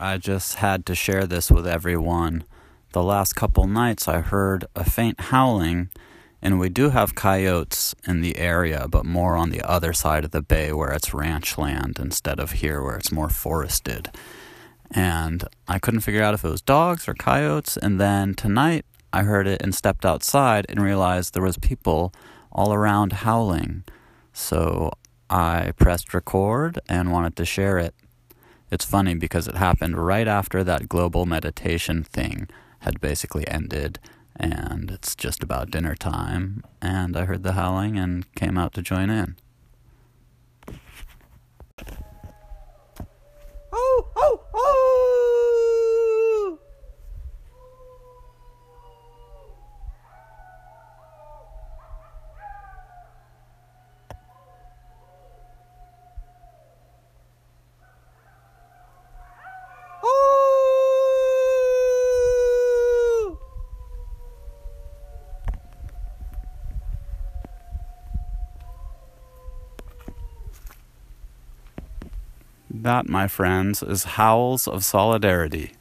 I just had to share this with everyone. The last couple nights I heard a faint howling, and we do have coyotes in the area, but more on the other side of the bay where it's ranch land instead of here where it's more forested. And I couldn't figure out if it was dogs or coyotes, and then tonight I heard it and stepped outside and realized there was people all around howling. So I pressed record and wanted to share it. It's funny because it happened right after that global meditation thing had basically ended, and it's just about dinner time, and I heard the howling and came out to join in. That, my friends, is Howls of Solidarity.